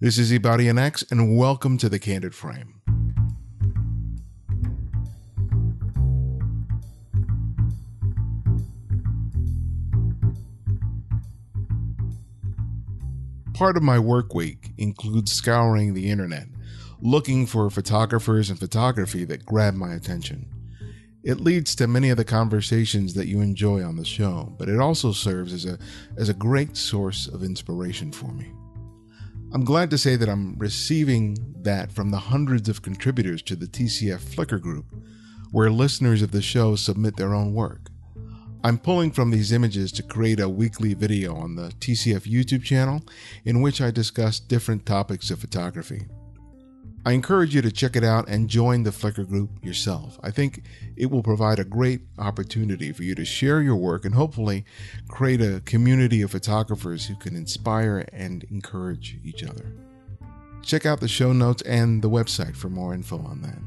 This is Ibarionex, and welcome to the Candid Frame. Part of my work week includes scouring the internet, looking for photographers and photography that grab my attention. It leads to many of the conversations that you enjoy on the show, but it also serves as a, as a great source of inspiration for me. I'm glad to say that I'm receiving that from the hundreds of contributors to the TCF Flickr group, where listeners of the show submit their own work. I'm pulling from these images to create a weekly video on the TCF YouTube channel in which I discuss different topics of photography. I encourage you to check it out and join the Flickr group yourself. I think it will provide a great opportunity for you to share your work and hopefully create a community of photographers who can inspire and encourage each other. Check out the show notes and the website for more info on that.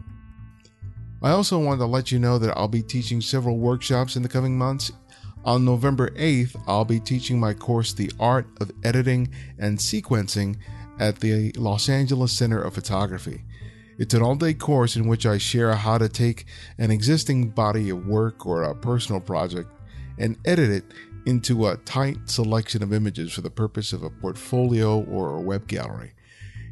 I also want to let you know that I'll be teaching several workshops in the coming months. On November 8th, I'll be teaching my course, The Art of Editing and Sequencing at the Los Angeles Center of Photography. It's an all day course in which I share how to take an existing body of work or a personal project and edit it into a tight selection of images for the purpose of a portfolio or a web gallery.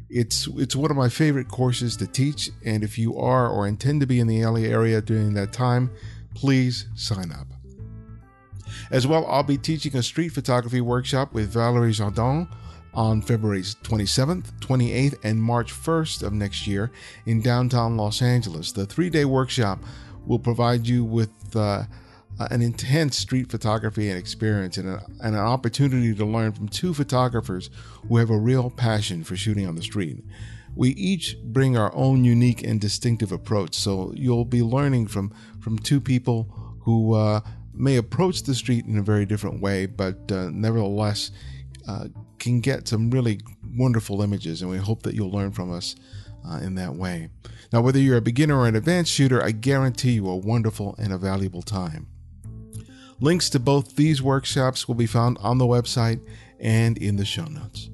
It's it's one of my favorite courses to teach, and if you are or intend to be in the LA area during that time, please sign up. As well, I'll be teaching a street photography workshop with Valerie Jardin on February 27th, 28th, and March 1st of next year in downtown Los Angeles. The three day workshop will provide you with uh, an intense street photography and experience and, a, and, an opportunity to learn from two photographers who have a real passion for shooting on the street. We each bring our own unique and distinctive approach, so you'll be learning from, from two people who uh, may approach the street in a very different way, but uh, nevertheless uh, can get some really wonderful images, and we hope that you'll learn from us uh, in that way. Now, whether you're a beginner or an advanced shooter, I guarantee you a wonderful and a valuable time. Links to both these workshops will be found on the website and in the show notes.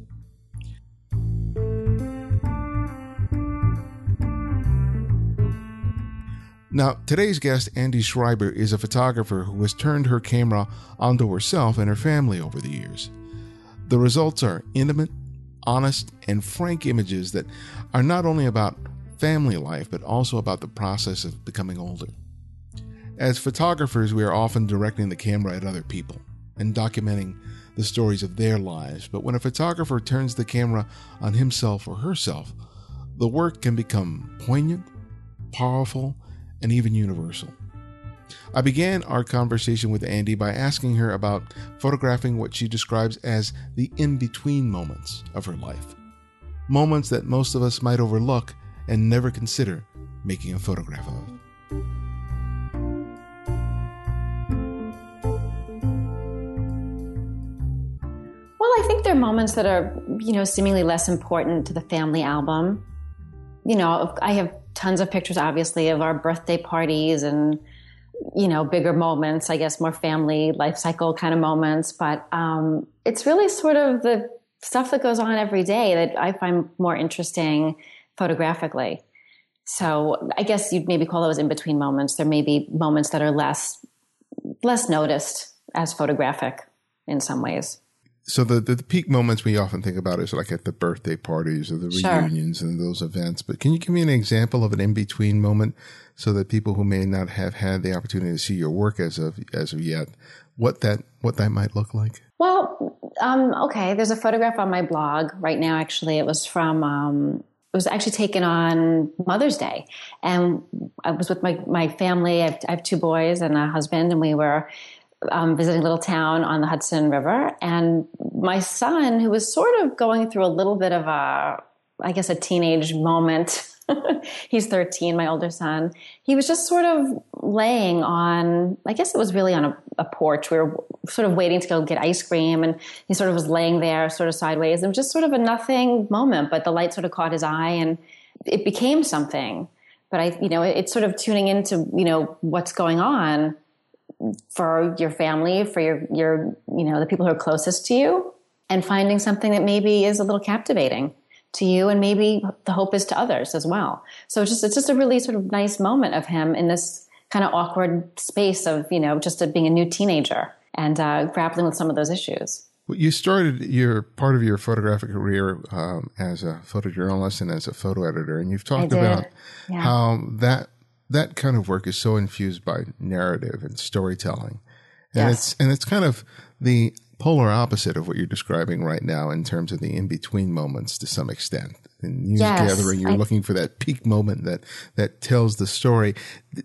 Now, today's guest, Andi Schreiber, is a photographer who has turned her camera onto herself and her family over the years. The results are intimate, honest, and frank images that are not only about family life, but also about the process of becoming older. As photographers, we are often directing the camera at other people and documenting the stories of their lives. But when a photographer turns the camera on himself or herself, the work can become poignant, powerful, and even universal. I began our conversation with Andi by asking her about photographing what she describes as the in between moments of her life. Moments that most of us might overlook and never consider making a photograph of. Well, I think there are moments that are, you know, seemingly less important to the family album. You know, I have tons of pictures, obviously, of our birthday parties and you know, bigger moments, I guess more family life cycle kind of moments. But um, it's really sort of the stuff that goes on every day that I find more interesting photographically. So I guess you'd maybe call those in between moments. There may be moments that are less less noticed as photographic in some ways so the, the, the peak moments we often think about is like at the birthday parties or the sure. reunions and those events. But can you give me an example of an in between moment so that people who may not have had the opportunity to see your work as of as of yet, what that what that might look like? Well, um, okay. There's a photograph on my blog right now. Actually, it was from. Um, it was actually taken on Mother's Day, and I was with my my family. I have, I have two boys and a husband, and we were um, visiting a little town on the Hudson River, and my son, who was sort of going through a little bit of a, I guess, a teenage moment. He's 13, my older son. He was just sort of laying on, I guess it was really on a, a, porch. We were sort of waiting to go get ice cream, and he sort of was laying there, sort of sideways. It was just sort of a nothing moment, but the light sort of caught his eye, and it became something. But I, you know, it, it's sort of tuning into, you know, what's going on for your family, for your, your, you know, the people who are closest to you and finding something that maybe is a little captivating to you and maybe the hope is to others as well. So it's just it's just a really sort of nice moment of him in this kind of awkward space of you know just a, being a new teenager and uh, grappling with some of those issues. Well, you started your part of your photographic career um, as a photojournalist and as a photo editor, and you've talked about yeah. how that that kind of work is so infused by narrative and storytelling, and yes. it's and it's kind of the polar opposite of what you're describing right now in terms of the in between moments to some extent. In music yes, gathering, you're I, looking for that peak moment that that tells the story.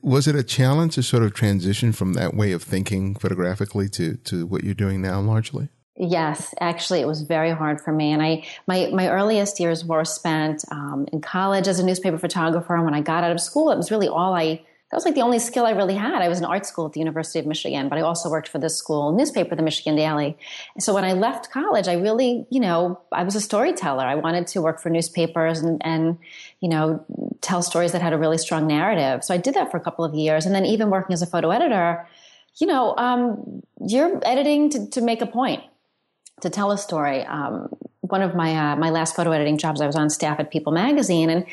Was it a challenge to sort of transition from that way of thinking photographically to to what you're doing now, largely? Yes, actually, it was very hard for me, and I my my earliest years were spent um, in college as a newspaper photographer. And when I got out of school, it was really all I that was like the only skill I really had. I was in art school at the University of Michigan, but I also worked for this school newspaper, the Michigan Daily. And so when I left college, I really, you know, I was a storyteller. I wanted to work for newspapers and, and, you know, tell stories that had a really strong narrative. So I did that for a couple of years. And then even working as a photo editor, you know, um, you're editing to, to make a point, to tell a story. Um, one of my uh, my last photo editing jobs, I was on staff at People Magazine, and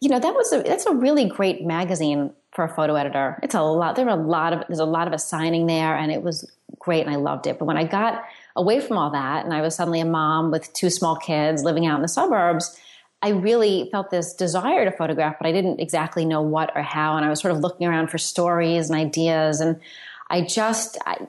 you know that was a, that's a really great magazine for a photo editor. It's a lot. There were a lot of there's a lot of assigning there, and it was great, and I loved it. But when I got away from all that, and I was suddenly a mom with two small kids living out in the suburbs, I really felt this desire to photograph, but I didn't exactly know what or how. And I was sort of looking around for stories and ideas, and I just I,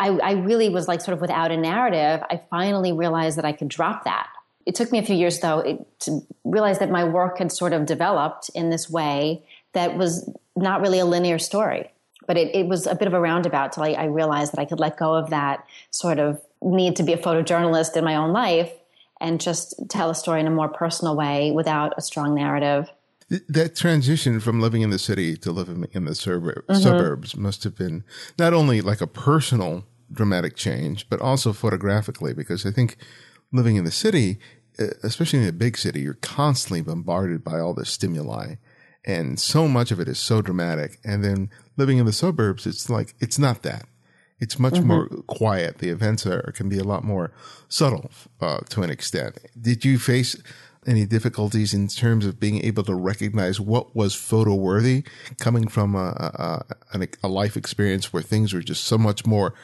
I, I really was like sort of without a narrative. I finally realized that I could drop that. It took me a few years though it, to realize that my work had sort of developed in this way that was not really a linear story. But it, it was a bit of a roundabout till I, I realized that I could let go of that sort of need to be a photojournalist in my own life and just tell a story in a more personal way without a strong narrative. That transition from living in the city to living in the mm-hmm. suburbs must have been not only like a personal dramatic change, but also photographically, because I think living in the city, especially in a big city, you're constantly bombarded by all the stimuli and so much of it is so dramatic. And then living in the suburbs, it's like it's not that. It's much mm-hmm. more quiet. The events are can be a lot more subtle uh, to an extent. Did you face any difficulties in terms of being able to recognize what was photo worthy coming from a, a, a, life experience where things were just so much more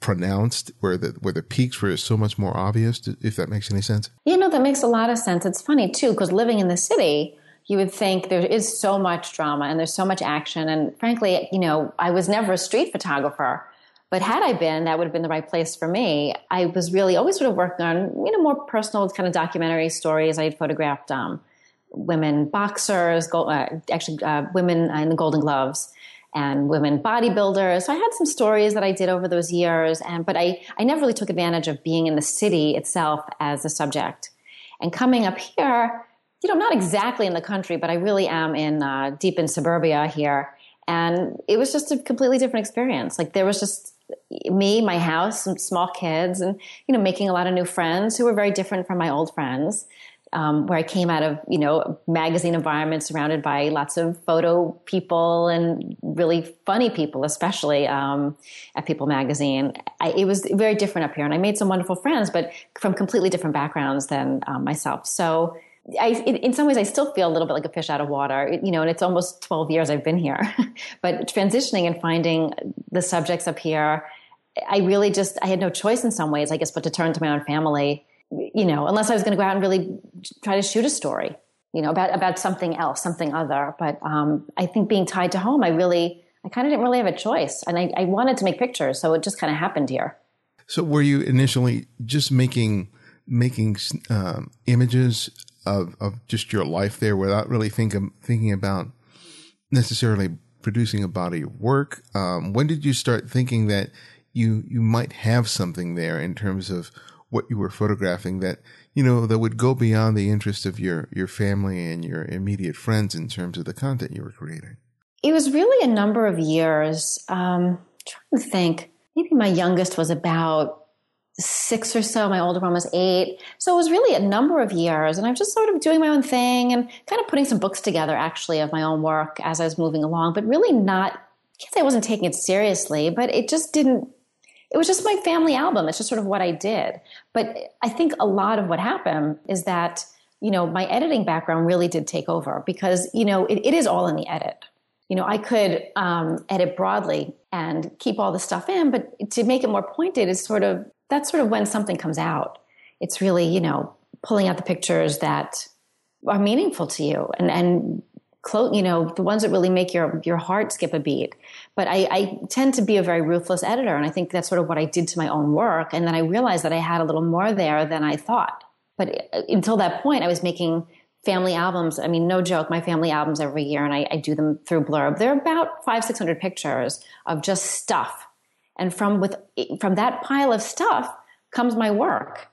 pronounced, where the where the peaks were so much more obvious? If that makes any sense. You know, that makes a lot of sense. It's funny too because living in the city you would think there is so much drama and there's so much action. And frankly, you know, I was never a street photographer. But had I been, that would have been the right place for me. I was really always sort of working on, you know, more personal kind of documentary stories. I had photographed um, women boxers, uh, actually uh, women in the Golden Gloves, and women bodybuilders. So I had some stories that I did over those years, and but I I never really took advantage of being in the city itself as a subject. And coming up here, you know, not exactly in the country, but I really am in uh, deep in suburbia here. And it was just a completely different experience. Like there was just me, my house, some small kids, and you know, making a lot of new friends who were very different from my old friends. Um, where I came out of, you know, magazine environment surrounded by lots of photo people and really funny people, especially um, at People Magazine. I, it was very different up here, and I made some wonderful friends, but from completely different backgrounds than um, myself. So I, in some ways, I still feel a little bit like a fish out of water, you know, and it's almost 12 years I've been here. but transitioning and finding the subjects up here, I really just, I had no choice in some ways, I guess, but to turn to my own family, you know, unless I was going to go out and really try to shoot a story, you know, about, about something else, something other. But um, I think being tied to home, I really, I kind of didn't really have a choice. And I, I wanted to make pictures. So it just kind of happened here. So were you initially just making, making um, images of, of just your life there without really think of, thinking about necessarily producing a body of work? Um, when did you start thinking that you you might have something there in terms of what you were photographing that you know that would go beyond the interest of your your family and your immediate friends in terms of the content you were creating? It was really a number of years. Um, trying to think, maybe my youngest was about six or so. My older one was eight. So it was really a number of years. And I was just sort of doing my own thing and kind of putting some books together, actually, of my own work as I was moving along, but really not, I can't say I wasn't taking it seriously, but it just didn't, it was just my family album. It's just sort of what I did. But I think a lot of what happened is that you know, my editing background really did take over because, you know, it, it is all in the edit. You know, I could um, edit broadly and keep all the stuff in, but to make it more pointed is sort of that's sort of when something comes out. It's really, you know, pulling out the pictures that are meaningful to you and and close, you know, the ones that really make your your heart skip a beat. But I, I tend to be a very ruthless editor, and I think that's sort of what I did to my own work. And then I realized that I had a little more there than I thought. But uh, until that point, I was making family albums. I mean, no joke, my family albums every year, and I, I do them through Blurb. They're about five, six hundred pictures of just stuff, and from with from that pile of stuff comes my work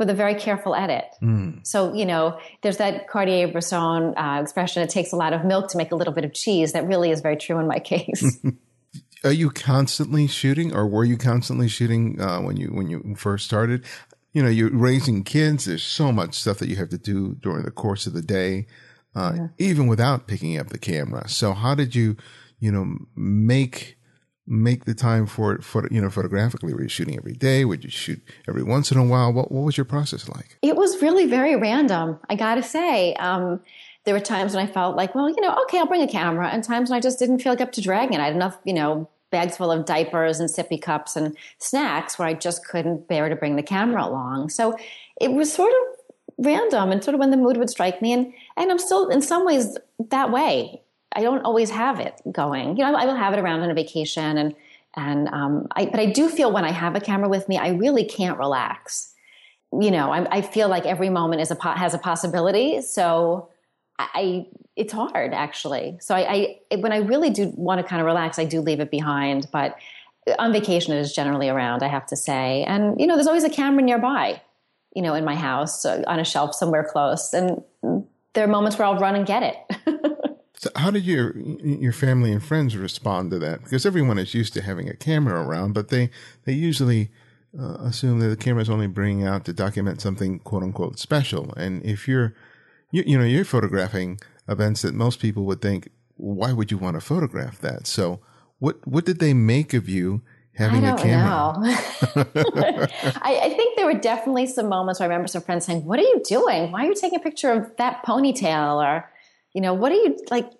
with a very careful edit. Mm. So, you know, there's that Cartier Bresson uh, expression, it takes a lot of milk to make a little bit of cheese. That really is very true in my case. Are you constantly shooting or were you constantly shooting uh, when you when you first started? You know, you're raising kids. There's so much stuff that you have to do during the course of the day, uh, yeah. even without picking up the camera. So how did you, you know, make make the time for it, for, you know, photographically? Were you shooting every day? Would you shoot every once in a while? What, what was your process like? It was really very random. I got to say, um, there were times when I felt like, well, you know, okay, I'll bring a camera, and times when I just didn't feel like up to dragging it. I had enough, you know, bags full of diapers and sippy cups and snacks where I just couldn't bear to bring the camera along. So it was sort of random and sort of when the mood would strike me. And, and I'm still in some ways that way. I don't always have it going. You know, I will have it around on a vacation, and and um, I, but I do feel when I have a camera with me, I really can't relax. You know, I, I feel like every moment is a has a possibility. So I, it's hard actually. So I, I when I really do want to kind of relax, I do leave it behind. But on vacation, it is generally around. I have to say, and you know, there's always a camera nearby. You know, in my house on a shelf somewhere close, and there are moments where I'll run and get it. So how did your your family and friends respond to that? Because everyone is used to having a camera around, but they they usually uh, assume that the camera is only bringing out to document something quote unquote special. And if you're you, you know you're photographing events that most people would think, why would you want to photograph that? So what what did they make of you? having a camera? I, I, think there were definitely some moments where I remember some friends saying, What are you doing? Why are you taking a picture of that ponytail? Or you know, what are you like?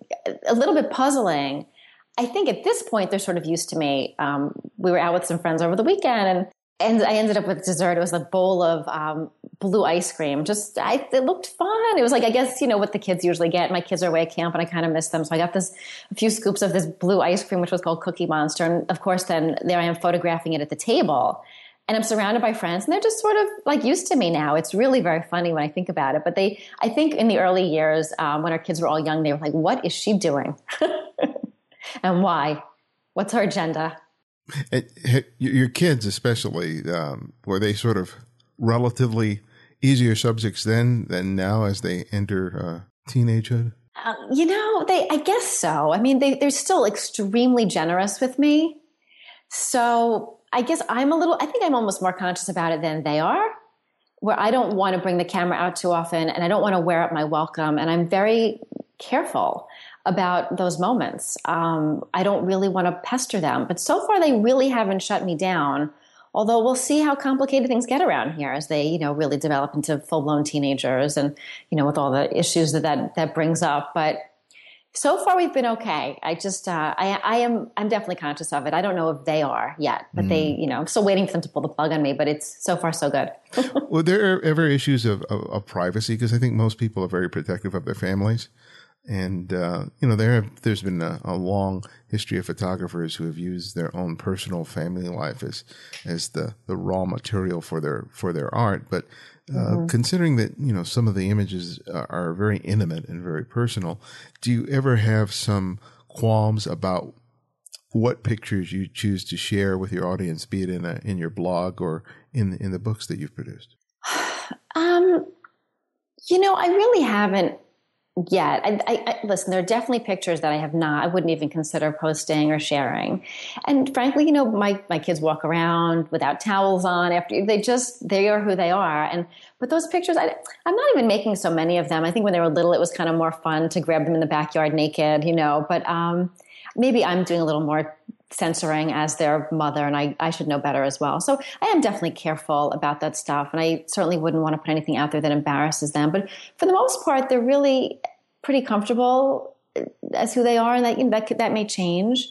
A little bit puzzling. I think at this point they're sort of used to me. Um, we were out with some friends over the weekend, and and I ended up with dessert. It was a bowl of um, blue ice cream. Just I, it looked fun. It was like I guess you know what the kids usually get. My kids are away at camp, and I kind of miss them, so I got this a few scoops of this blue ice cream, which was called Cookie Monster, and of course, then there I am photographing it at the table and I'm surrounded by friends and they're just sort of like used to me now. It's really very funny when I think about it. But they, I think in the early years, um, when our kids were all young, they were like, what is she doing? and why? What's her agenda? your kids, especially, um, were they sort of relatively easier subjects then than now as they enter uh, teenagehood? Uh, you know, they. I guess so. I mean, they, they're still extremely generous with me. So I guess I'm a little, I think I'm almost more conscious about it than they are, where I don't want to bring the camera out too often and I don't want to wear up my welcome. And I'm very careful about those moments. Um, I don't really want to pester them, but so far they really haven't shut me down. Although we'll see how complicated things get around here as they, you know, really develop into full blown teenagers and, you know, with all the issues that that, that brings up. But so far we've been okay. I just uh, I, I am I'm definitely conscious of it. I don't know if they are yet, but mm. they you know I'm still waiting for them to pull the plug on me. But it's so far so good. well, there are ever issues of, of, of privacy because I think most people are very protective of their families, and uh, you know there have, there's been a, a, long history of photographers who have used their own personal family life as as the the raw material for their for their art, but uh, mm-hmm. considering that you know some of the images are, are very intimate and very personal, do you ever have some qualms about what pictures you choose to share with your audience, be it in a, in your blog or in in the books that you've produced? Um, you know, I really haven't yet. I, I, I, listen, there are definitely pictures that I have not, I wouldn't even consider posting or sharing. And frankly, you know, my, my kids walk around without towels on after they just, they are who they are. And, but those pictures, I, I'm not even making so many of them. I think when they were little, it was kind of more fun to grab them in the backyard naked, you know, but, um, maybe I'm doing a little more censoring as their mother, and I, I should know better as well. So I am definitely careful about that stuff, and I certainly wouldn't want to put anything out there that embarrasses them. But for the most part, they're really pretty comfortable as who they are, and that you know, that that may change.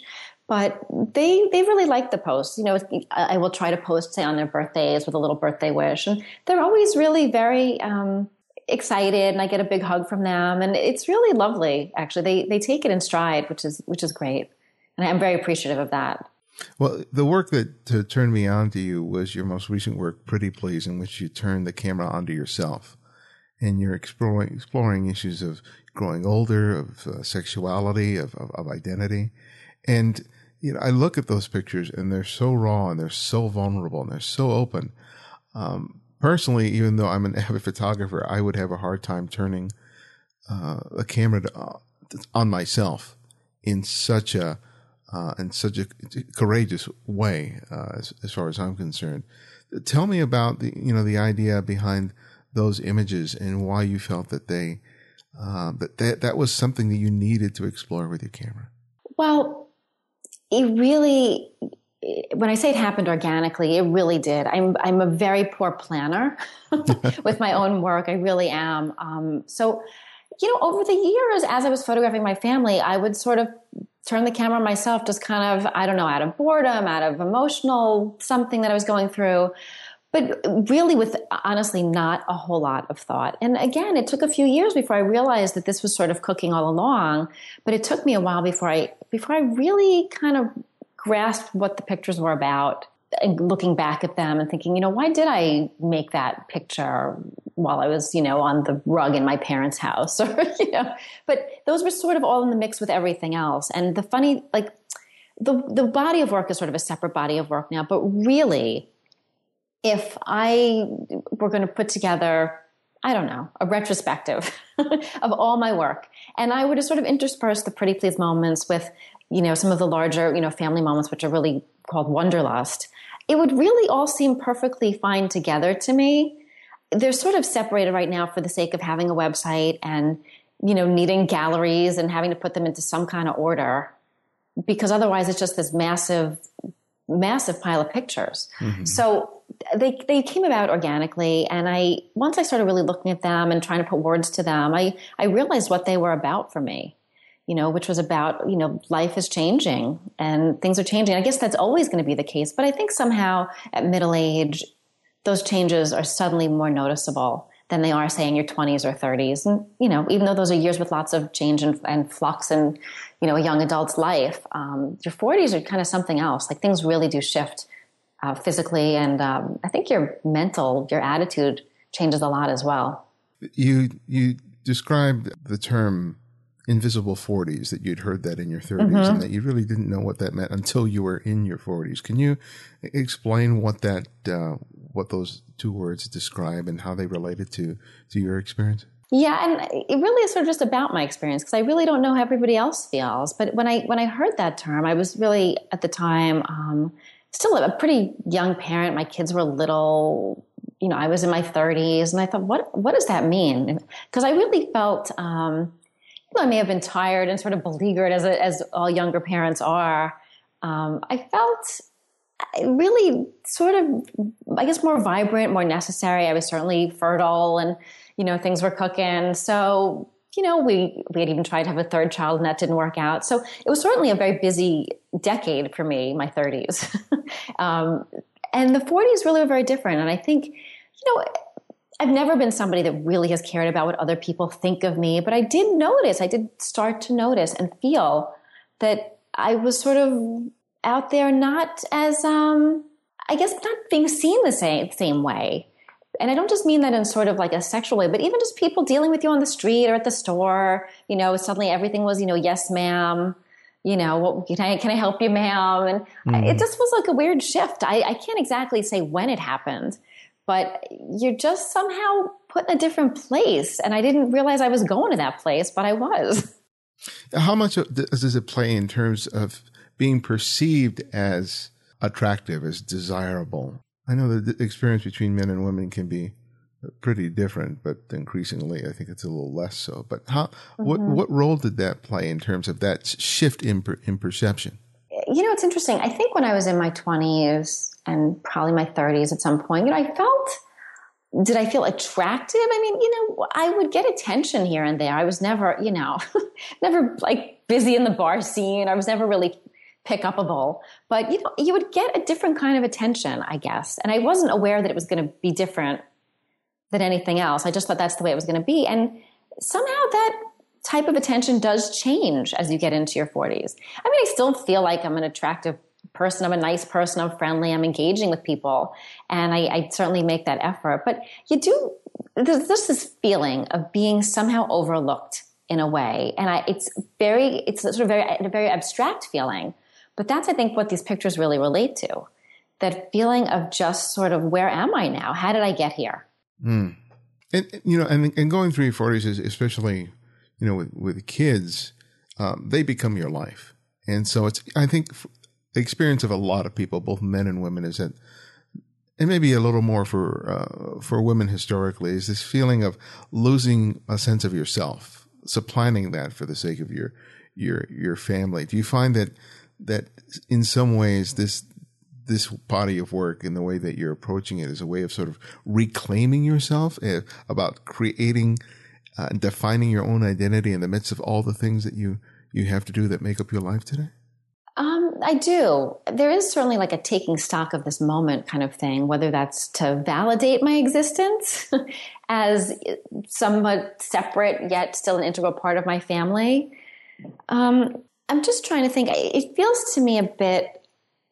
But they they really like the posts. You know, I will try to post say on their birthdays with a little birthday wish, and they're always really very. Um, excited and I get a big hug from them and it's really lovely actually they they take it in stride which is which is great and I'm very appreciative of that. Well, the work that turned me on to you was your most recent work, Pretty Please, in which you turned the camera onto yourself, and you're exploring exploring issues of growing older, of uh, sexuality, of, of, of identity, and you know I look at those pictures and they're so raw and they're so vulnerable and they're so open. Um, personally, even though I'm an avid photographer, I would have a hard time turning uh, a camera to, uh, on myself in such a uh, in such a courageous way, uh, as, as, far as I'm concerned. Tell me about the you know the idea behind those images and why you felt that they uh, that, that that was something that you needed to explore with your camera. Well, it really. When I say it happened organically, it really did. I'm I'm a very poor planner with my own work. I really am. Um, so, you know, over the years, as I was photographing my family, I would sort of turn the camera myself, just kind of, I don't know, out of boredom, out of emotional something that I was going through. But really, with honestly not a whole lot of thought. And again, it took a few years before I realized that this was sort of cooking all along. But it took me a while before I before I really kind of grasped what the pictures were about looking back at them and thinking, you know, why did I make that picture while I was, you know, on the rug in my parents' house or, you know, but those were sort of all in the mix with everything else. And the funny, like the, the body of work is sort of a separate body of work now, but really, if I were going to put together, I don't know, a retrospective of all my work, and I would have sort of interspersed the pretty please moments with, you know, some of the larger, you know, family moments, which are really called Wonderlust it would really all seem perfectly fine together to me. They're sort of separated right now for the sake of having a website and, you know, needing galleries and having to put them into some kind of order because otherwise it's just this massive, massive pile of pictures. Mm-hmm. So they, they came about organically. And I, once I started really looking at them and trying to put words to them, I, I realized what they were about for me you know, which was about, you know, life is changing and things are changing. I guess that's always going to be the case. But I think somehow at middle age, those changes are suddenly more noticeable than they are, say, in your 20s or 30s. And, you know, even though those are years with lots of change and, and flux in, you know, a young adult's life, um, your 40s are kind of something else. Like things really do shift uh, physically. And um, I think your mental, your attitude changes a lot as well. You, you described the term invisible 40s that you'd heard that in your 30s mm-hmm. and that you really didn't know what that meant until you were in your 40s. Can you explain what that uh, what those two words describe and how they related to to your experience? Yeah, and it really is sort of just about my experience because I really don't know how everybody else feels. But when I when I heard that term, I was really at the time um, still a pretty young parent. My kids were little. You know, I was in my 30s, and I thought, what what does that mean? Because I really felt. Um, I may have been tired and sort of beleaguered as, a, as all younger parents are. Um, I felt really sort of, I guess, more vibrant, more necessary. I was certainly fertile and, you know, things were cooking. So, you know, we, we had even tried to have a third child and that didn't work out. So it was certainly a very busy decade for me, my 30s. um, and the 40s really were very different. And I think, you know, I've never been somebody that really has cared about what other people think of me, but I did notice, I did start to notice and feel that I was sort of out there not as, um, I guess, not being seen the same, same way. And I don't just mean that in sort of like a sexual way, but even just people dealing with you on the street or at the store, you know, suddenly everything was, you know, yes, ma'am you know, what, can I, can I help you, ma'am? And mm. it just was like a weird shift. I, I can't exactly say when it happened, but you're just somehow put in a different place. And I didn't realize I was going to that place, but I was. How much does it play in terms of being perceived as attractive, as desirable? I know the experience between men and women can be pretty different, but increasingly, I think it's a little less so. But how, mm-hmm. what, what role did that play in terms of that shift in, in perception? you know, it's interesting. I think when I was in my 20s and probably my 30s at some point, you know, I felt did I feel attractive? I mean, you know, I would get attention here and there. I was never, you know, never like busy in the bar scene. I was never really pick upable, but you know, you would get a different kind of attention, I guess. And I wasn't aware that it was going to be different than anything else. I just thought that's the way it was going to be. And somehow that type of attention does change as you get into your 40s. I mean, I still feel like I'm an attractive person. I'm a nice person. I'm friendly. I'm engaging with people. And I, I certainly make that effort. But you do, there's, there's this feeling of being somehow overlooked in a way. And I, it's very, it's sort of very, a very abstract feeling. But that's, I think, what these pictures really relate to. That feeling of just sort of, where am I now? How did I get here? Mm. And, you know, and, and going through your 40s is especially, you know, with, with kids, um, they become your life. And so it's, I think, the experience of a lot of people, both men and women, is that, and maybe a little more for uh, for women historically, is this feeling of losing a sense of yourself, supplanting that for the sake of your your your family. Do you find that that in some ways this this body of work and the way that you're approaching it is a way of sort of reclaiming yourself, uh, about creating uh, defining your own identity in the midst of all the things that you you have to do that make up your life today? I do. There is certainly like a taking stock of this moment kind of thing, whether that's to validate my existence as somewhat separate yet still an integral part of my family. Um, I'm just trying to think. It feels to me a bit.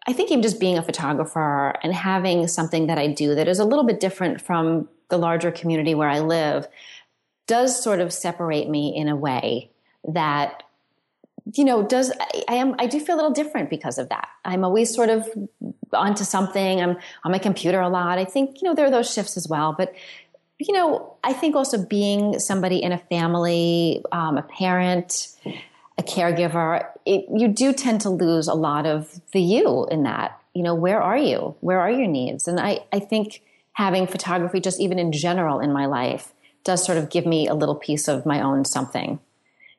I think even just being a photographer and having something that I do that is a little bit different from the larger community where I live does sort of separate me in a way that you know, does I, I, am I do feel a little different because of that. I'm always sort of onto something. I'm on my computer a lot. I think you know there are those shifts as well, but you know, I think also being somebody in a family, um, a parent, a caregiver, it, you do tend to lose a lot of the you in that. You know, where are you? Where are your needs? And I, I think having photography, just even in general in my life, does sort of give me a little piece of my own something,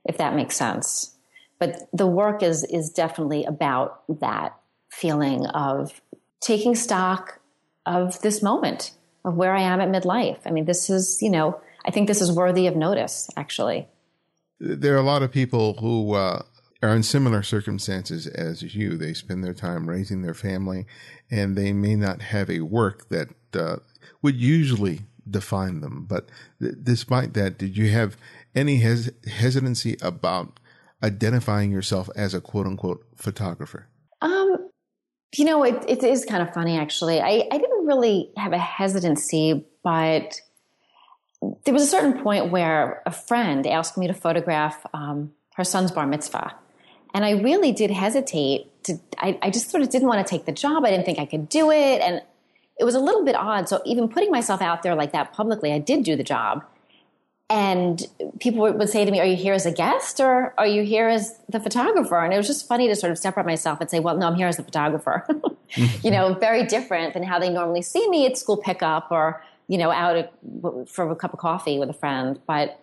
if that makes sense but the work is is definitely about that feeling of taking stock of this moment of where I am at midlife. I mean, this is, you know, I think this is worthy of notice, actually. There are a lot of people who uh, are in similar circumstances as you. They spend their time raising their family, and they may not have a work that uh, would usually define them. But th- despite that, did you have any hes- hesitancy about identifying yourself as a quote unquote photographer? Um, you know, it, it is kind of funny actually. I, I didn't really have a hesitancy, but there was a certain point where a friend asked me to photograph um, her son's bar mitzvah. And I really did hesitate to, I, I just sort of didn't want to take the job. I didn't think I could do it. And it was a little bit odd. So even putting myself out there like that publicly, I did do the job and people would say to me, Are you here as a guest or are you here as the photographer? And it was just funny to sort of separate myself and say, Well, no, I'm here as the photographer. you know, very different than how they normally see me at school pickup or, you know, out for a cup of coffee with a friend. But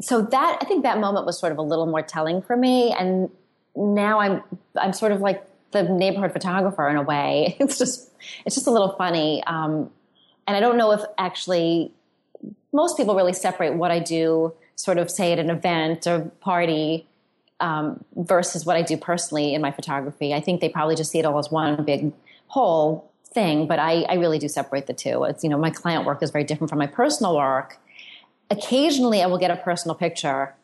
so that, I think that moment was sort of a little more telling for me. And now I'm, I'm sort of like the neighborhood photographer in a way. It's just, it's just a little funny. Um, and I don't know if actually most people really separate what I do, sort of say at an event or party, um, versus what I do personally in my photography. I think they probably just see it all as one big whole thing, but I, I really do separate the two. It's, you know, my client work is very different from my personal work. Occasionally, I will get a personal picture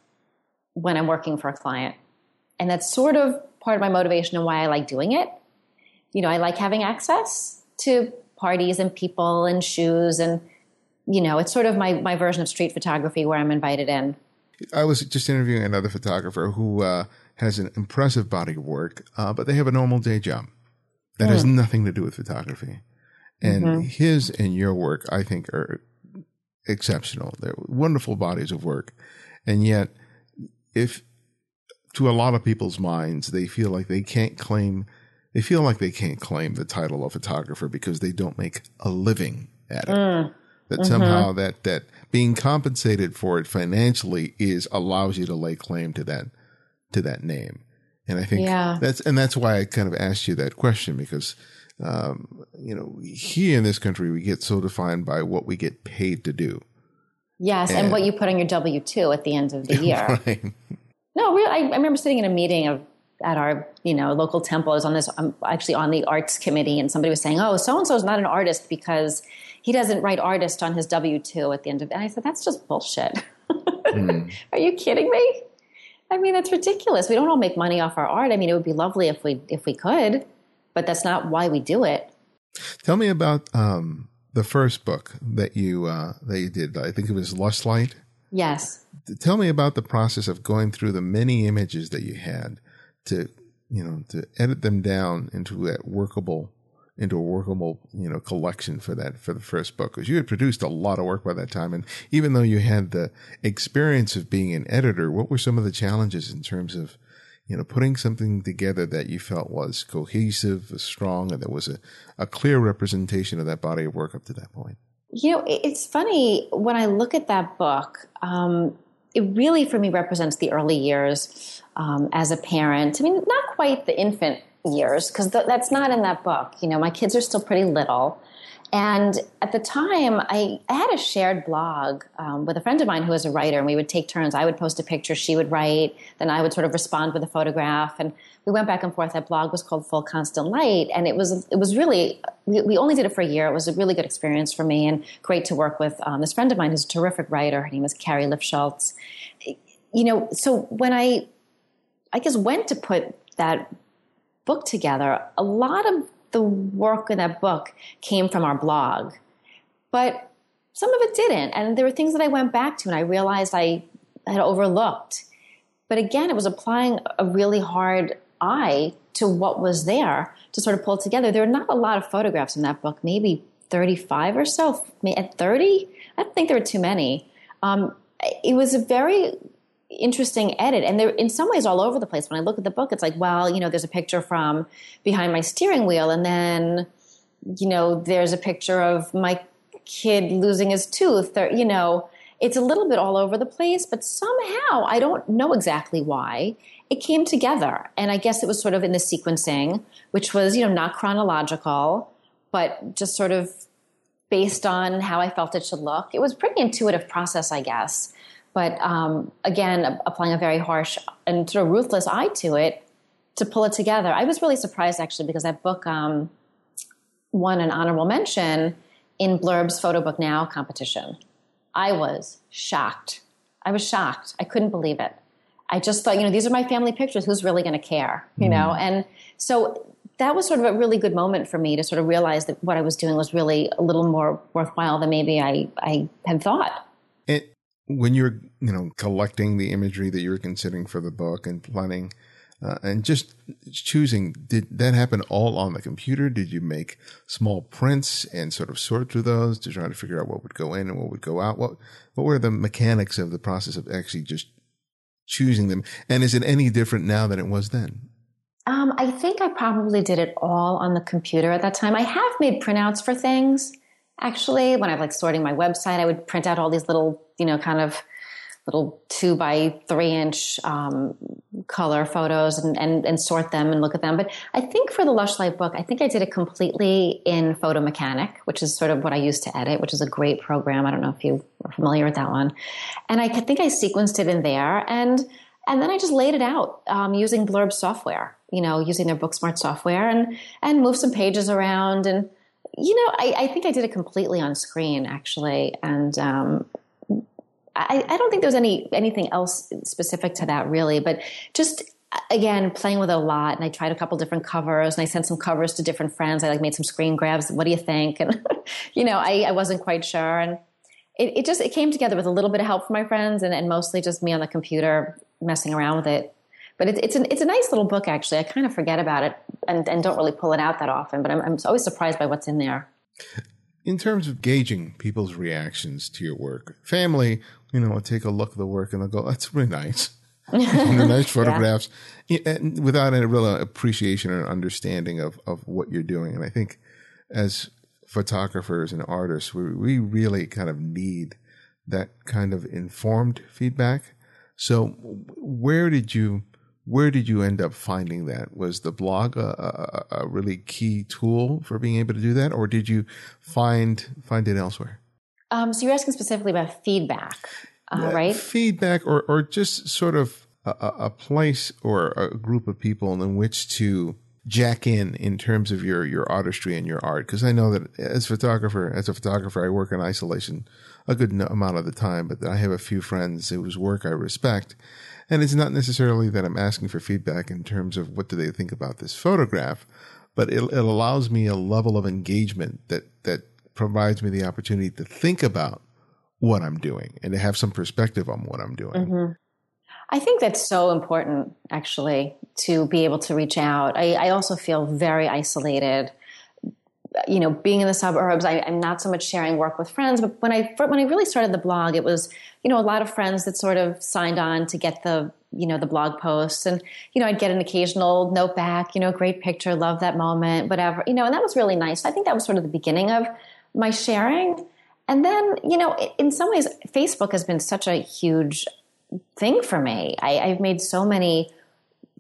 when I'm working for a client. And that's sort of part of my motivation and why I like doing it. You know, I like having access to parties and people and shoes and you know, it's sort of my, my version of street photography where I'm invited in. I was just interviewing another photographer who uh, has an impressive body of work, uh, but they have a normal day job that mm. has hmm. nothing to do with photography. And mm-hmm. his and your work, I think, are exceptional. They're wonderful bodies of work. And yet, if to a lot of people's minds, they feel like they can't claim, they feel like they can't claim the title of photographer because they don't make a living at it. Mm that mm-hmm. somehow that that being compensated for it financially is allows you to lay claim to that to that name. And I think Yeah. that's and that's why I kind of asked you that question because um, you know here in this country we get so defined by what we get paid to do. Yes, and, And- what you put on your W two at the end of the year. Right. No, really, I, I remember sitting in a meeting of at our you know local temple. I was on this. I'm actually on the arts committee, and somebody was saying, "Oh, so and so is not an artist because he doesn't write artist on his W two at the end of." And I said, "That's just bullshit. Are you kidding me? I mean, that's ridiculous. We don't all make money off our art. I mean, it would be lovely if we if we could, but that's not why we do it." Tell me about um, the first book that you uh, that you did. I think it was Lush Light. Yes. Tell me about the process of going through the many images that you had to, you know, to edit them down into that workable, into a workable, you know, collection for that for the first book. Because you had produced a lot of work by that time, and even though you had the experience of being an editor, what were some of the challenges in terms of, you know, putting something together that you felt was cohesive, was strong, and that was a, a clear representation of that body of work up to that point? You know, it's funny when I look at that book. Um, it really, for me, represents the early years um, as a parent. I mean, not quite the infant years because th- that's not in that book. You know, my kids are still pretty little, and at the time, I, I had a shared blog um, with a friend of mine who was a writer, and we would take turns. I would post a picture, she would write, then I would sort of respond with a photograph, and we went back and forth. That blog was called Full Constant Light, and it was it was really we, we only did it for a year. It was a really good experience for me, and great to work with um, this friend of mine who's a terrific writer. Her name is Carrie Lifschultz. You know, so when I I guess went to put that book together, a lot of the work in that book came from our blog, but some of it didn't. And there were things that I went back to and I realized I had overlooked. But again, it was applying a really hard eye to what was there to sort of pull together. There are not a lot of photographs in that book, maybe 35 or so. At 30, I don't think there were too many. Um, it was a very interesting edit. And they're in some ways all over the place. When i look at the book it's like well you know there's a picture from behind my steering wheel and then you know there's a picture of my kid losing his tooth or you know it's a little bit all over the place but somehow i don't know exactly why it came together. And i guess it was sort of in the sequencing which was you know not chronological but just sort of based on how i felt it should look. It was pretty intuitive process i guess but um, again, applying a very harsh and sort of ruthless eye to it to pull it together. I was really surprised actually because that book um, won an honorable mention in Blurb's Photo Book Now competition. I was shocked. I was shocked. I couldn't believe it. I just thought, you know, these are my family pictures. Who's really going to care? You know, and so that was sort of a really good moment for me to sort of realize that what I was doing was really a little more worthwhile than maybe I, I had thought. And when you're, you know, collecting the imagery that you were considering for the book and planning uh, and just choosing, did that happen all on the computer? Did you make small prints and sort of sort through those to try to figure out what would go in and what would go out? What what were the mechanics of the process of actually just choosing them? And is it any different now than it was then? Um, I think I probably did it all on the computer at that time. I have made printouts for things. Actually, when I'm like sorting my website, I would print out all these little, you know, kind of little two by three inch um, color photos and, and, and sort them and look at them. But I think for the Lush Light book, I think I did it completely in Photo Mechanic, which is sort of what I used to edit, which is a great program. I don't know if you are familiar with that one. And I think I sequenced it in there and and then I just laid it out um, using Blurb software, you know, using their Booksmart software and and move some pages around and you know, I, I think I did it completely on screen actually, and um, I, I don't think there's any anything else specific to that really, but just again playing with it a lot. And I tried a couple different covers, and I sent some covers to different friends. I like made some screen grabs. What do you think? And you know, I, I wasn't quite sure, and it, it just it came together with a little bit of help from my friends, and, and mostly just me on the computer messing around with it. But it, it's an, it's a nice little book actually. I kind of forget about it and, and don't really pull it out that often. But I'm, I'm always surprised by what's in there. In terms of gauging people's reactions to your work, family, you know, will take a look at the work and they'll go, "That's really nice." nice photographs, yeah, and without any real appreciation or understanding of of what you're doing. And I think as photographers and artists, we we really kind of need that kind of informed feedback. So, where did you where did you end up finding that? Was the blog a, a, a, really key tool for being able to do that, or did you find find it elsewhere? Um, so you're asking specifically about feedback, uh, right? Feedback, or or just sort of a, a place or a group of people in which to jack in in terms of your your artistry and your art because I know that as photographer as a photographer I work in isolation a good amount of the time but I have a few friends whose work I respect and it's not necessarily that I'm asking for feedback in terms of what do they think about this photograph but it, it allows me a level of engagement that that provides me the opportunity to think about what I'm doing and to have some perspective on what I'm doing. Mm-hmm. I think that's so important, actually, to be able to reach out. I, I also feel very isolated. You know, being in the suburbs, I, am not so much sharing work with friends. But when I when I really started the blog, it was you know a lot of friends that sort of signed on to get the you know the blog posts, and you know I'd get an occasional note back. You know, great picture, love that moment, whatever. You know, and that was really nice. I think that was sort of the beginning of my sharing. And then, you know, in some ways, Facebook has been such a huge thing for me. I, I've made so many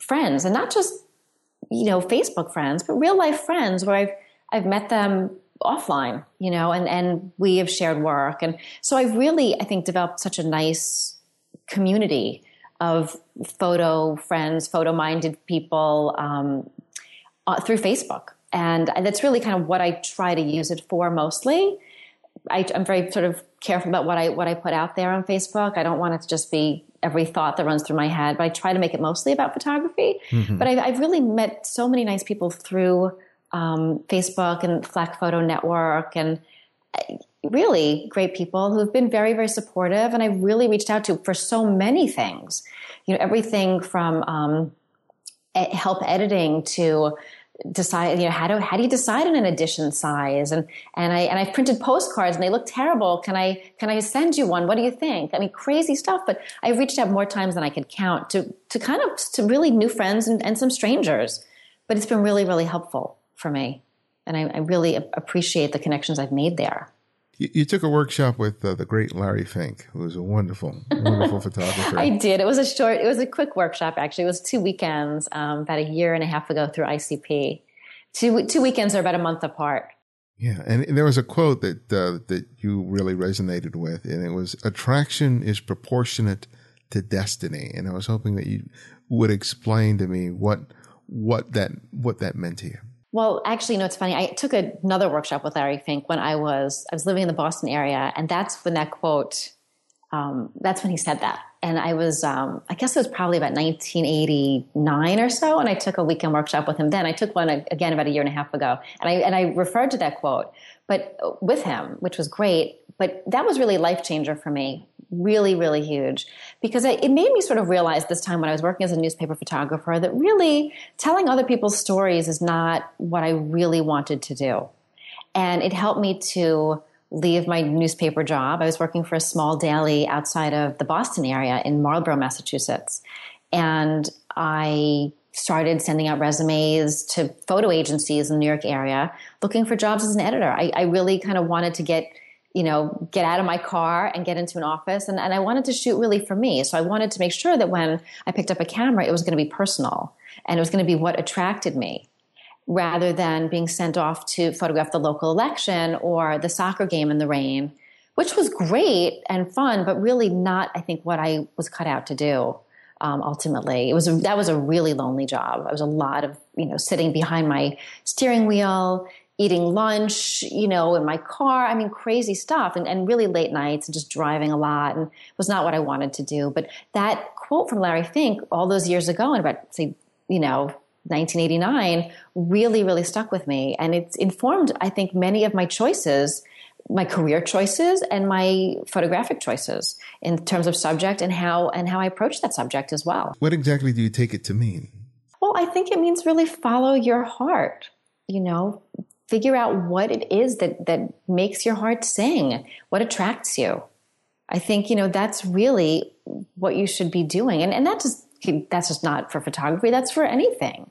friends, and not just you know Facebook friends, but real life friends where I've I've met them offline, you know, and and we have shared work, and so I've really I think developed such a nice community of photo friends, photo minded people um, uh, through Facebook, and that's really kind of what I try to use it for mostly. I, am very sort of careful about what I what I put out there on Facebook. I don't want it to just be every thought that runs through my head, but I try to make it mostly about photography. Mm-hmm. But I've, I've, really met so many nice people through um, Facebook and Flak Photo Network, and uh, really great people who've been very very supportive. And I really reached out to for so many things. You know, everything from um, help editing to decide you know how do how do you decide on an edition size? And and I and I've printed postcards and they look terrible. Can I can I send you one? What do you think? I mean crazy stuff. But I reached out more times than I could count to to kind of to really new friends and, and some strangers. But it's been really really helpful for me and I, I really appreciate the connections I've made there you, you took a workshop with uh, the great Larry Fink, who is a wonderful, wonderful photographer. I did. It was a short, it was a quick workshop, actually. It was two weekends, um, about a year and a half ago through ICP. Two, two weekends are about a month apart. Yeah, and there was a quote that uh, that you really resonated with, and it was "Attraction is proportionate to destiny." And I was hoping that you would explain to me what what that what that meant to you. Well, actually, know, it's funny. I took another workshop with Larry Fink when I was I was living in the Boston area, and that's when that quote. Um, that's when he said that, and I was um, I guess it was probably about 1989 or so, and I took a weekend workshop with him. Then I took one again about a year and a half ago, and I and I referred to that quote, but uh, with him, which was great. But that was really life changer for me really, really huge because it made me sort of realize this time when I was working as a newspaper photographer that really telling other people's stories is not what I really wanted to do. And it helped me to leave my newspaper job. I was working for a small daily outside of the Boston area in Marlborough, Massachusetts. And I started sending out resumes to photo agencies in the New York area looking for jobs as an editor. I, I really kind of wanted to get you know, get out of my car and get into an office. And, and I wanted to shoot really for me. So I wanted to make sure that when I picked up a camera, it was going to be personal and it was going to be what attracted me rather than being sent off to photograph the local election or the soccer game in the rain, which was great and fun, but really not, I think, what I was cut out to do. Um, ultimately, it was that was a really lonely job. It was a lot of you know sitting behind my steering wheel eating lunch, you know, in my car. I mean, crazy stuff and, and really late nights and just driving a lot and was not what I wanted to do. But that quote from Larry Fink all those years ago, in about, say, you know, 1989, really, really stuck with me. And it's informed, I think, many of my choices, my career choices and my photographic choices in terms of subject and how, and how I approach that subject as well. What exactly do you take it to mean? Well, I think it means really follow your heart. You know, figure out what it is that that makes your heart sing, what attracts you. I think you know that's really what you should be doing, and and that's just that's just not for photography. That's for anything.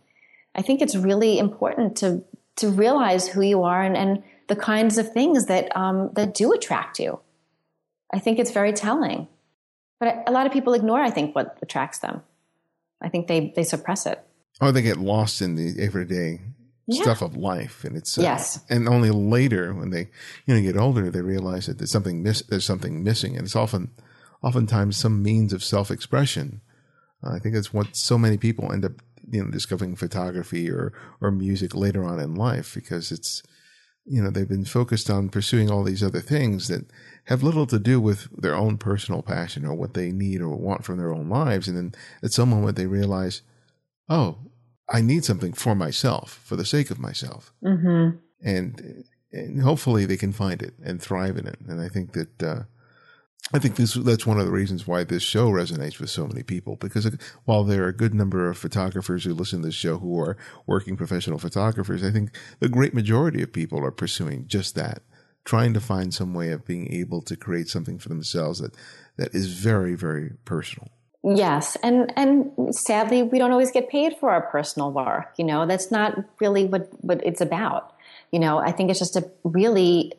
I think it's really important to to realize who you are and, and the kinds of things that um, that do attract you. I think it's very telling, but a lot of people ignore. I think what attracts them. I think they they suppress it. Or they get lost in the everyday Yeah. stuff of life, and it's uh, Yes. And only later, when they you know get older, they realize that there's something miss there's something missing, and it's often oftentimes some means of self expression. I think that's what so many people end up you know discovering photography or or music later on in life because it's you know they've been focused on pursuing all these other things that have little to do with their own personal passion or what they need or want from their own lives. And then at some moment they realize oh i need something for myself for the sake of myself. Mm-hmm. and and hopefully they can find it and thrive in it. And i think that uh I think this that's one of the reasons why this show resonates with so many people because while there are a good number of photographers who listen to this show who are working professional photographers, I think the great majority of people are pursuing just that, trying to find some way of being able to create something for themselves that that is very very personal. Yes, and and sadly, we don't always get paid for our personal work. You know, that's not really what what it's about. You know, I think it's just a really,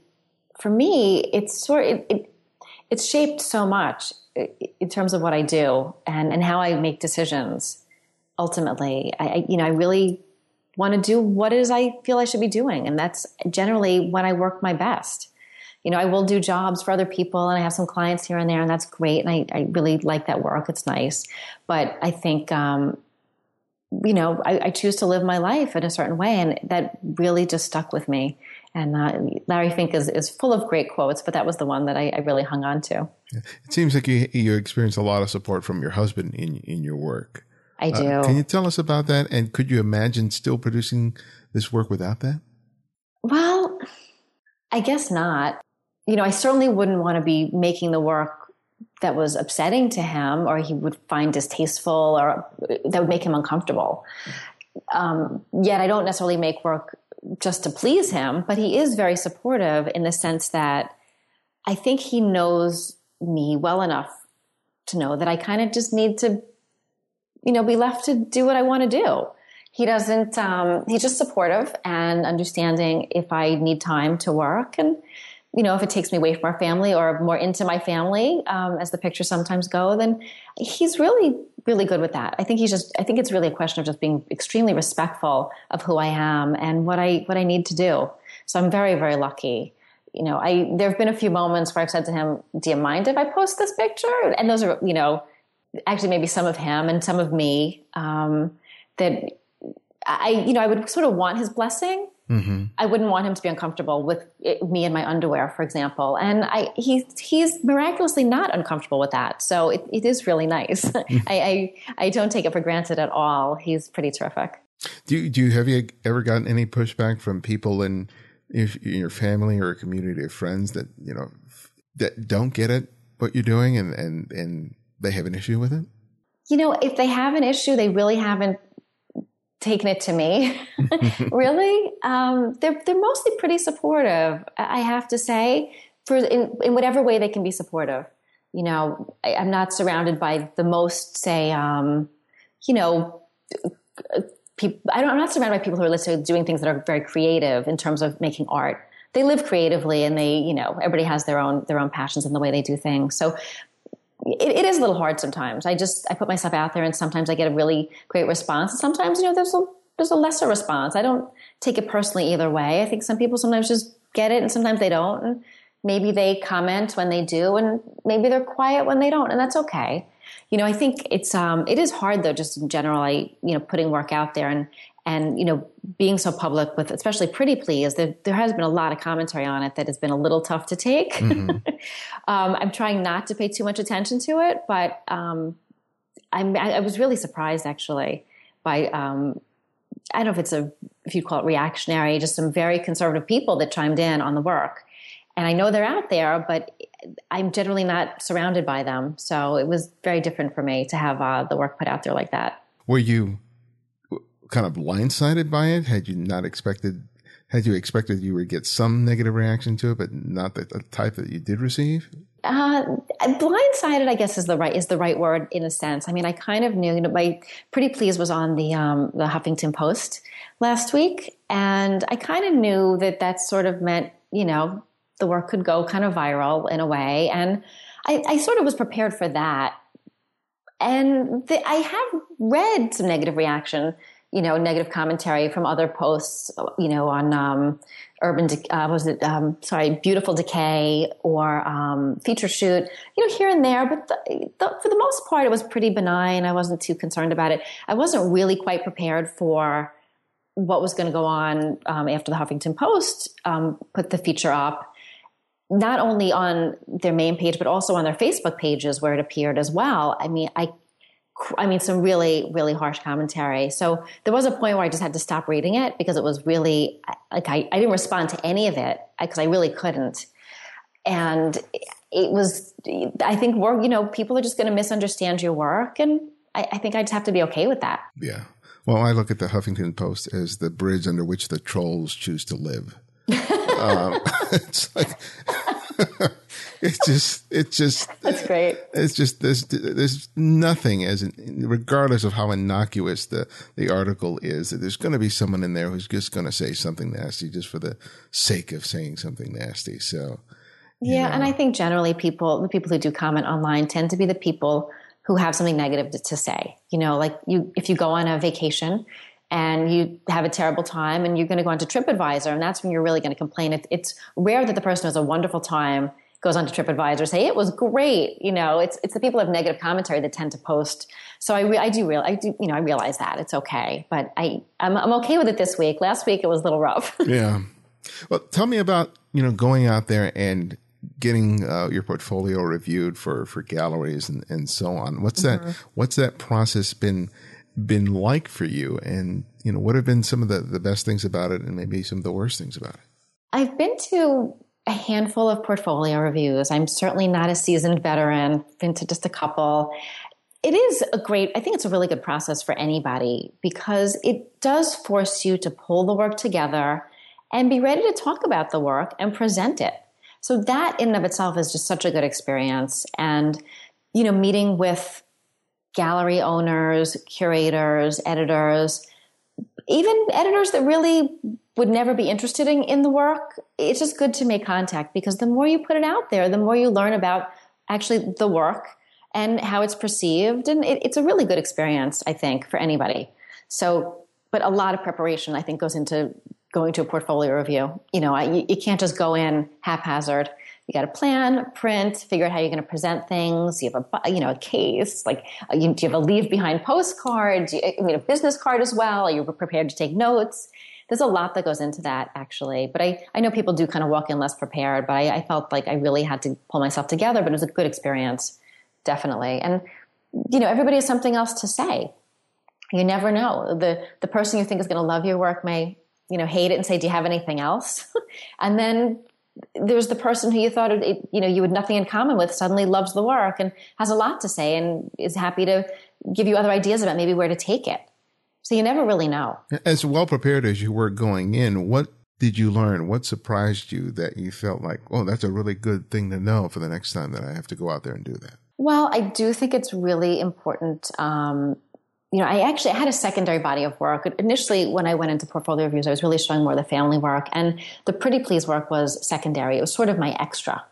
for me, it's sort it, it it's shaped so much in terms of what I do and and how I make decisions. Ultimately, I, you know I really want to do what it is I feel I should be doing, and that's generally when I work my best you know, I will do jobs for other people and I have some clients here and there and that's great. And I, I really like that work. It's nice. But I think, um, you know, I, I, choose to live my life in a certain way. And that really just stuck with me. And uh, Larry Fink is, is full of great quotes, but that was the one that I, I really hung on to. It seems like you, you experience a lot of support from your husband in, in your work. I do. Uh, can you tell us about that? And could you imagine still producing this work without that? Well, I guess not you know, I certainly wouldn't want to be making the work that was upsetting to him or he would find distasteful or that would make him uncomfortable. Um, yet I don't necessarily make work just to please him, but he is very supportive in the sense that I think he knows me well enough to know that I kind of just need to, you know, be left to do what I want to do. He doesn't, um, he's just supportive and understanding if I need time to work and, you know, if it takes me away from our family or more into my family, um, as the pictures sometimes go, then he's really, really good with that. I think he's just, I think it's really a question of just being extremely respectful of who I am and what I, what I need to do. So I'm very, very lucky. You know, I, there have been a few moments where I've said to him, do you mind if I post this picture? And those are, you know, actually maybe some of him and some of me, um, that I, you know, I would sort of want his blessing. Mm-hmm. I wouldn't want him to be uncomfortable with it, me in my underwear, for example. And I, he, he's miraculously not uncomfortable with that. So it, it is really nice. I, I, I don't take it for granted at all. He's pretty terrific. Do you, do you, have you ever gotten any pushback from people in, in your family or a community of friends that, you know, that don't get it, what you're doing and, and, and they have an issue with it? You know, if they have an issue, they really haven't taken it to me. really, um, they're they're mostly pretty supportive. I have to say, for in, in whatever way they can be supportive. You know, I, am not surrounded by the most, say, um, you know, people. I don't, I'm not surrounded by people who are literally doing things that are very creative in terms of making art. They live creatively, and they, you know, everybody has their own their own passions and the way they do things. So it, it is a little hard sometimes. I just I put myself out there, and sometimes I get a really great response, and sometimes you know there's a there's a lesser response. I don't take it personally either way. I think some people sometimes just get it, and sometimes they don't. And maybe they comment when they do, and maybe they're quiet when they don't, and that's okay. You know, I think it's um it is hard though, just in general. I you know putting work out there and and you know being so public with especially pretty please there, there has been a lot of commentary on it that has been a little tough to take mm-hmm. um, i'm trying not to pay too much attention to it but um, I, I, was really surprised actually by um, i don't know if it's a if you call it reactionary just some very conservative people that chimed in on the work and i know they're out there but i'm generally not surrounded by them so it was very different for me to have uh, the work put out there like that were you kind of blindsided by it? Had you not expected? Had you expected you would get some negative reaction to it, but not the, the type that you did receive? Uh, blindsided, I guess, is the right is the right word in a sense. I mean, I kind of knew. You know, my pretty please was on the um, the Huffington Post last week, and I kind of knew that that sort of meant you know the work could go kind of viral in a way, and I, I sort of was prepared for that and the, I have read some negative reaction, you know, negative commentary from other posts, you know, on um, urban, uh, was it, um, sorry, beautiful decay or um, feature shoot, you know, here and there. But the, the, for the most part, it was pretty benign. I wasn't too concerned about it. I wasn't really quite prepared for what was going to go on um, after the Huffington Post um, put the feature up, not only on their main page but also on their Facebook pages where it appeared as well. I mean, I, I mean, some really, really harsh commentary. So there was a point where I just had to stop reading it because it was really like I, I didn't respond to any of it because I really couldn't, and it was. I think we're, you know, people are just going to misunderstand your work, and I, I think I just have to be okay with that. Yeah. Well, I look at the Huffington Post as the bridge under which the trolls choose to live. um, it's like it's just it's just that's great. It's just there's there's nothing as in, regardless of how innocuous the the article is. There's going to be someone in there who's just going to say something nasty just for the sake of saying something nasty. So yeah, know. and I think generally people the people who do comment online tend to be the people who have something negative to, to say. You know, like you, if you go on a vacation and you have a terrible time and you're going to go onto TripAdvisor and that's when you're really going to complain. It, it's rare that the person has a wonderful time goes on to TripAdvisor say it was great. You know, it's it's the people who have negative commentary that tend to post. So I re- I do real I do you know I realize that it's okay, but I I'm, I'm okay with it this week. Last week it was a little rough. yeah. Well, tell me about you know going out there and getting uh, your portfolio reviewed for for galleries and, and so on. What's mm-hmm. that? What's that process been been like for you? And you know, what have been some of the the best things about it, and maybe some of the worst things about it? I've been to a handful of portfolio reviews. I'm certainly not a seasoned veteran. Been to just a couple. It is a great, I think it's a really good process for anybody because it does force you to pull the work together and be ready to talk about the work and present it. So that in and of itself is just such a good experience. And, you know, meeting with gallery owners, curators, editors, even editors that really would never be interested in, in the work, it's just good to make contact because the more you put it out there, the more you learn about actually the work and how it's perceived. And it, it's a really good experience, I think, for anybody. So, but a lot of preparation, I think, goes into going to a portfolio review. You know, you, you can't just go in haphazard. You got to plan, print, figure out how you're going to present things. You have a, you know, a case. Like, you, do you have a leave behind postcard? You, I mean, a business card as well. Are you prepared to take notes? There's a lot that goes into that actually. But I, I know people do kind of walk in less prepared, but I, I felt like I really had to pull myself together. But it was a good experience, definitely. And you know, everybody has something else to say. You never know. The the person you think is going to love your work may you know, hate it and say, do you have anything else? and then there's the person who you thought, it, you know, you had nothing in common with suddenly loves the work and has a lot to say and is happy to give you other ideas about maybe where to take it. So you never really know. As well prepared as you were going in, what did you learn? What surprised you that you felt like, oh, that's a really good thing to know for the next time that I have to go out there and do that? Well, I do think it's really important um, you know, I actually had a secondary body of work. Initially, when I went into portfolio reviews, I was really showing more of the family work, and the Pretty Please work was secondary. It was sort of my extra.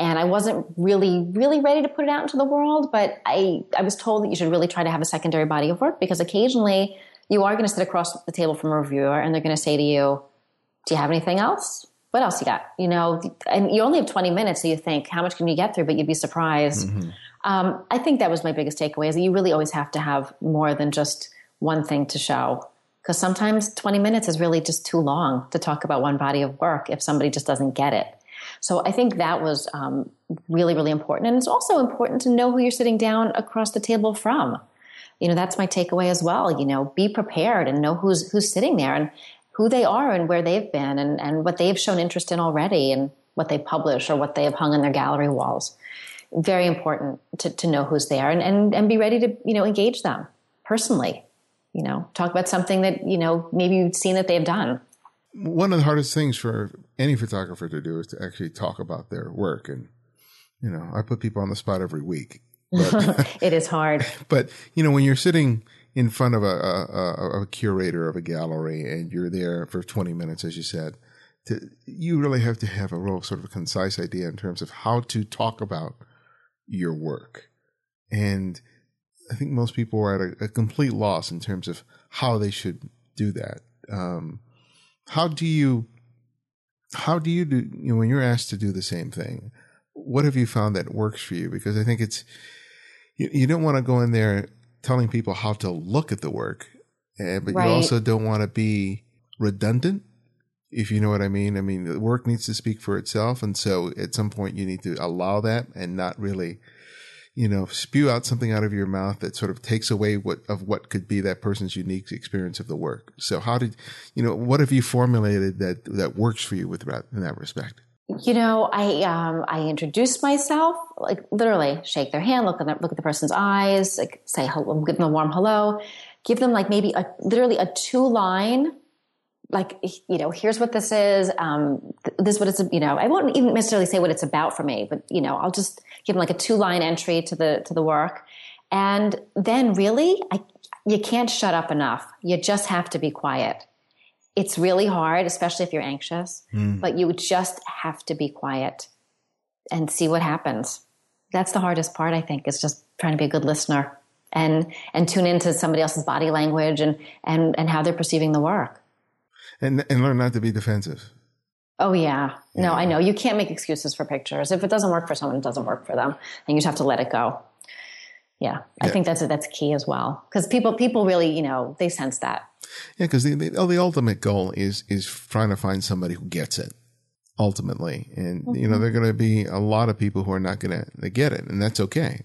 And I wasn't really, really ready to put it out into the world, but I, I was told that you should really try to have a secondary body of work because occasionally you are going to sit across the table from a reviewer and they're going to say to you, Do you have anything else? What else you got? You know, and you only have 20 minutes, so you think, How much can you get through? But you'd be surprised. Mm-hmm um, I think that was my biggest takeaway is that you really always have to have more than just one thing to show. Because sometimes 20 minutes is really just too long to talk about one body of work if somebody just doesn't get it. So I think that was um, really, really important. And it's also important to know who you're sitting down across the table from. You know, that's my takeaway as well. You know, be prepared and know who's who's sitting there and who they are and where they've been and, and what they've shown interest in already and what they publish or what they have hung on their gallery walls very important to, to know who's there and, and, and be ready to, you know, engage them personally, you know, talk about something that, you know, maybe you've seen that they've done. One of the hardest things for any photographer to do is to actually talk about their work. And, you know, I put people on the spot every week. But, it is hard. But, you know, when you're sitting in front of a, a, a, curator of a gallery and you're there for 20 minutes, as you said, to, you really have to have a real sort of concise idea in terms of how to talk about your work. And I think most people are at a, a complete loss in terms of how they should do that. Um, how do you, how do you do, you know, when you're asked to do the same thing, what have you found that works for you? Because I think it's, you, you don't want to go in there telling people how to look at the work, uh, but right. you also don't want to be redundant if you know what I mean. I mean, the work needs to speak for itself. And so at some point you need to allow that and not really, you know, spew out something out of your mouth that sort of takes away what of what could be that person's unique experience of the work. So how did, you know, what have you formulated that, that works for you with that, in that respect? You know, I um, I introduce myself, like literally shake their hand, look at look at the person's eyes, like say hello, give them a warm hello, give them like maybe a literally a two line like you know here's what this is um, this is what it's you know i won't even necessarily say what it's about for me but you know i'll just give them like a two line entry to the to the work. And then really I, you can't shut up enough. You just have to be quiet. It's really hard especially if you're anxious mm. but you just have to be quiet and see what happens. That's the hardest part i think is just trying to be a good listener and and tune into somebody else's body language and and and how they're perceiving the work and and learn not to be defensive. Oh yeah. No, I know. You can't make excuses for pictures. If it doesn't work for someone, it doesn't work for them. And you just have to let it go. Yeah. I yeah. think that's that's key as well. Because people people really, you know, they sense that. Yeah, because the, the, the ultimate goal is is trying to find somebody who gets it ultimately. And mm-hmm. you know, there are gonna be a lot of people who are not gonna get it, and that's okay.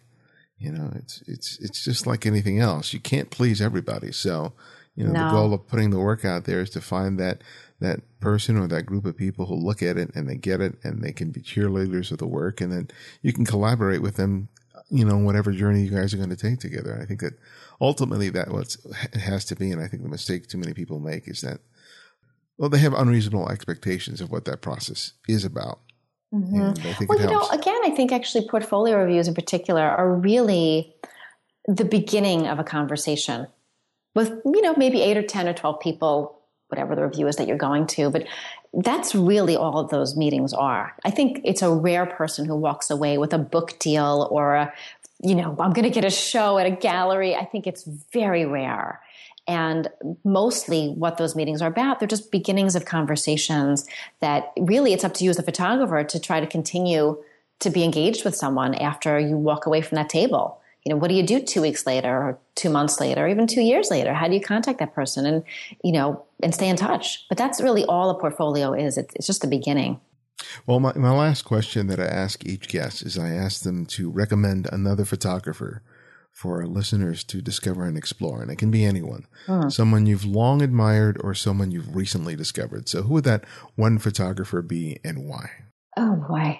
You know, it's it's it's just like anything else. You can't please everybody. So you know, no. the goal of putting the work out there is to find that that person or that group of people who look at it and they get it and they can be cheerleaders of the work and then you can collaborate with them, you know, whatever journey you guys are going to take together. I think that ultimately that what it has to be. And I think the mistake too many people make is that, well, they have unreasonable expectations of what that process is about. Mm-hmm. Well, you know, again, I think actually portfolio reviews in particular are really the beginning of a conversation with, you know, maybe eight or 10 or 12 people, whatever the review is that you're going to. But that's really all of those meetings are. I think it's a rare person who walks away with a book deal or a, you know, I'm going to get a show at a gallery. I think it's very rare. And mostly what those meetings are about, they're just beginnings of conversations that really it's up to you as a photographer to try to continue to be engaged with someone after you walk away from that table you know, what do you do two weeks later or two months later, or even two years later? How do you contact that person and, you know, and stay in touch? But that's really all a portfolio is. It's just the beginning. Well, my, my last question that I ask each guest is I ask them to recommend another photographer for our listeners to discover and explore. And it can be anyone, hmm. someone you've long admired or someone you've recently discovered. So who would that one photographer be and why? Oh boy.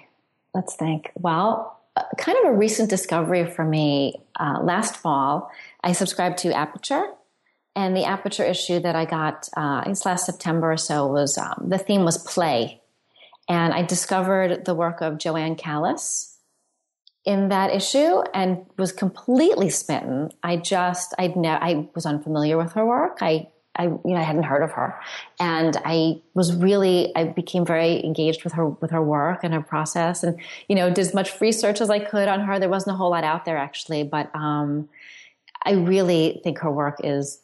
Let's think. Well, kind of a recent discovery for me. Uh, last fall, I subscribed to Aperture, and the Aperture issue that I got, uh, I guess last September or so, was um, the theme was play, and I discovered the work of Jo Ann Callis in that issue and was completely smitten. I just, I'd ne- I was unfamiliar with her work. I I, you know, I hadn't heard of her, and I was really, I became very engaged with her, with her work and her process, and you know, did as much research as I could on her. There wasn't a whole lot out there actually, but um, I really think her work is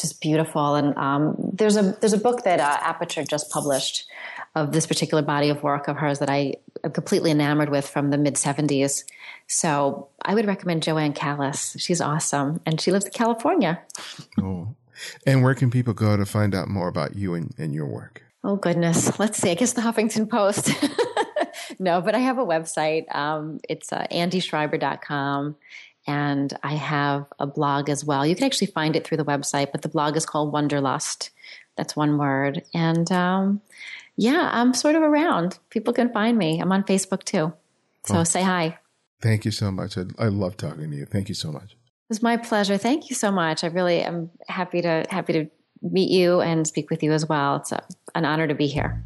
just beautiful. And um, there's a there's a book that uh, Aperture just published of this particular body of work of hers that I am completely enamored with from the mid '70s. So I would recommend Jo Ann Callis. She's awesome, and she lives in California. Oh, and where can people go to find out more about you and, and your work? Oh, goodness. Let's see. I guess the Huffington Post. no, but I have a website. Um, it's uh, andischreiber.com. And I have a blog as well. You can actually find it through the website, but the blog is called Wonderlust. That's one word. And um, yeah, I'm sort of around. People can find me. I'm on Facebook too. So oh, say hi. Thank you so much. I, I love talking to you. Thank you so much. It's my pleasure. Thank you so much. I really am happy to happy to meet you and speak with you as well. It's a, an honor to be here.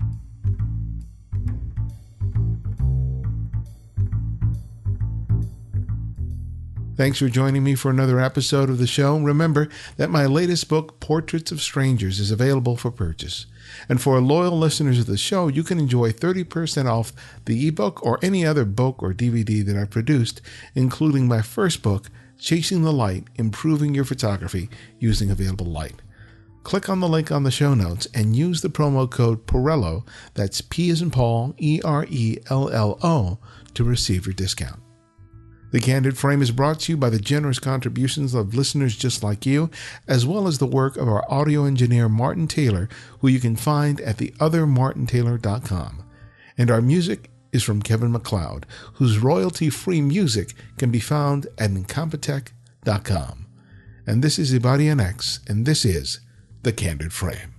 Thanks for joining me for another episode of the show. Remember that my latest book, Portraits of Strangers, is available for purchase. And for loyal listeners of the show, you can enjoy 30% off the ebook or any other book or DVD that I've produced, including my first book, Chasing the Light Improving Your Photography Using Available Light. Click on the link on the show notes and use the promo code PERELLO, that's P as in Paul, E R E L L O, to receive your discount. The Candid Frame is brought to you by the generous contributions of listeners just like you, as well as the work of our audio engineer Martin Taylor, who you can find at theothermartintaylor.com. And our music is from Kevin MacLeod, whose royalty free music can be found at incompetech.com. And this is Ibarionex, and this is The Candid Frame.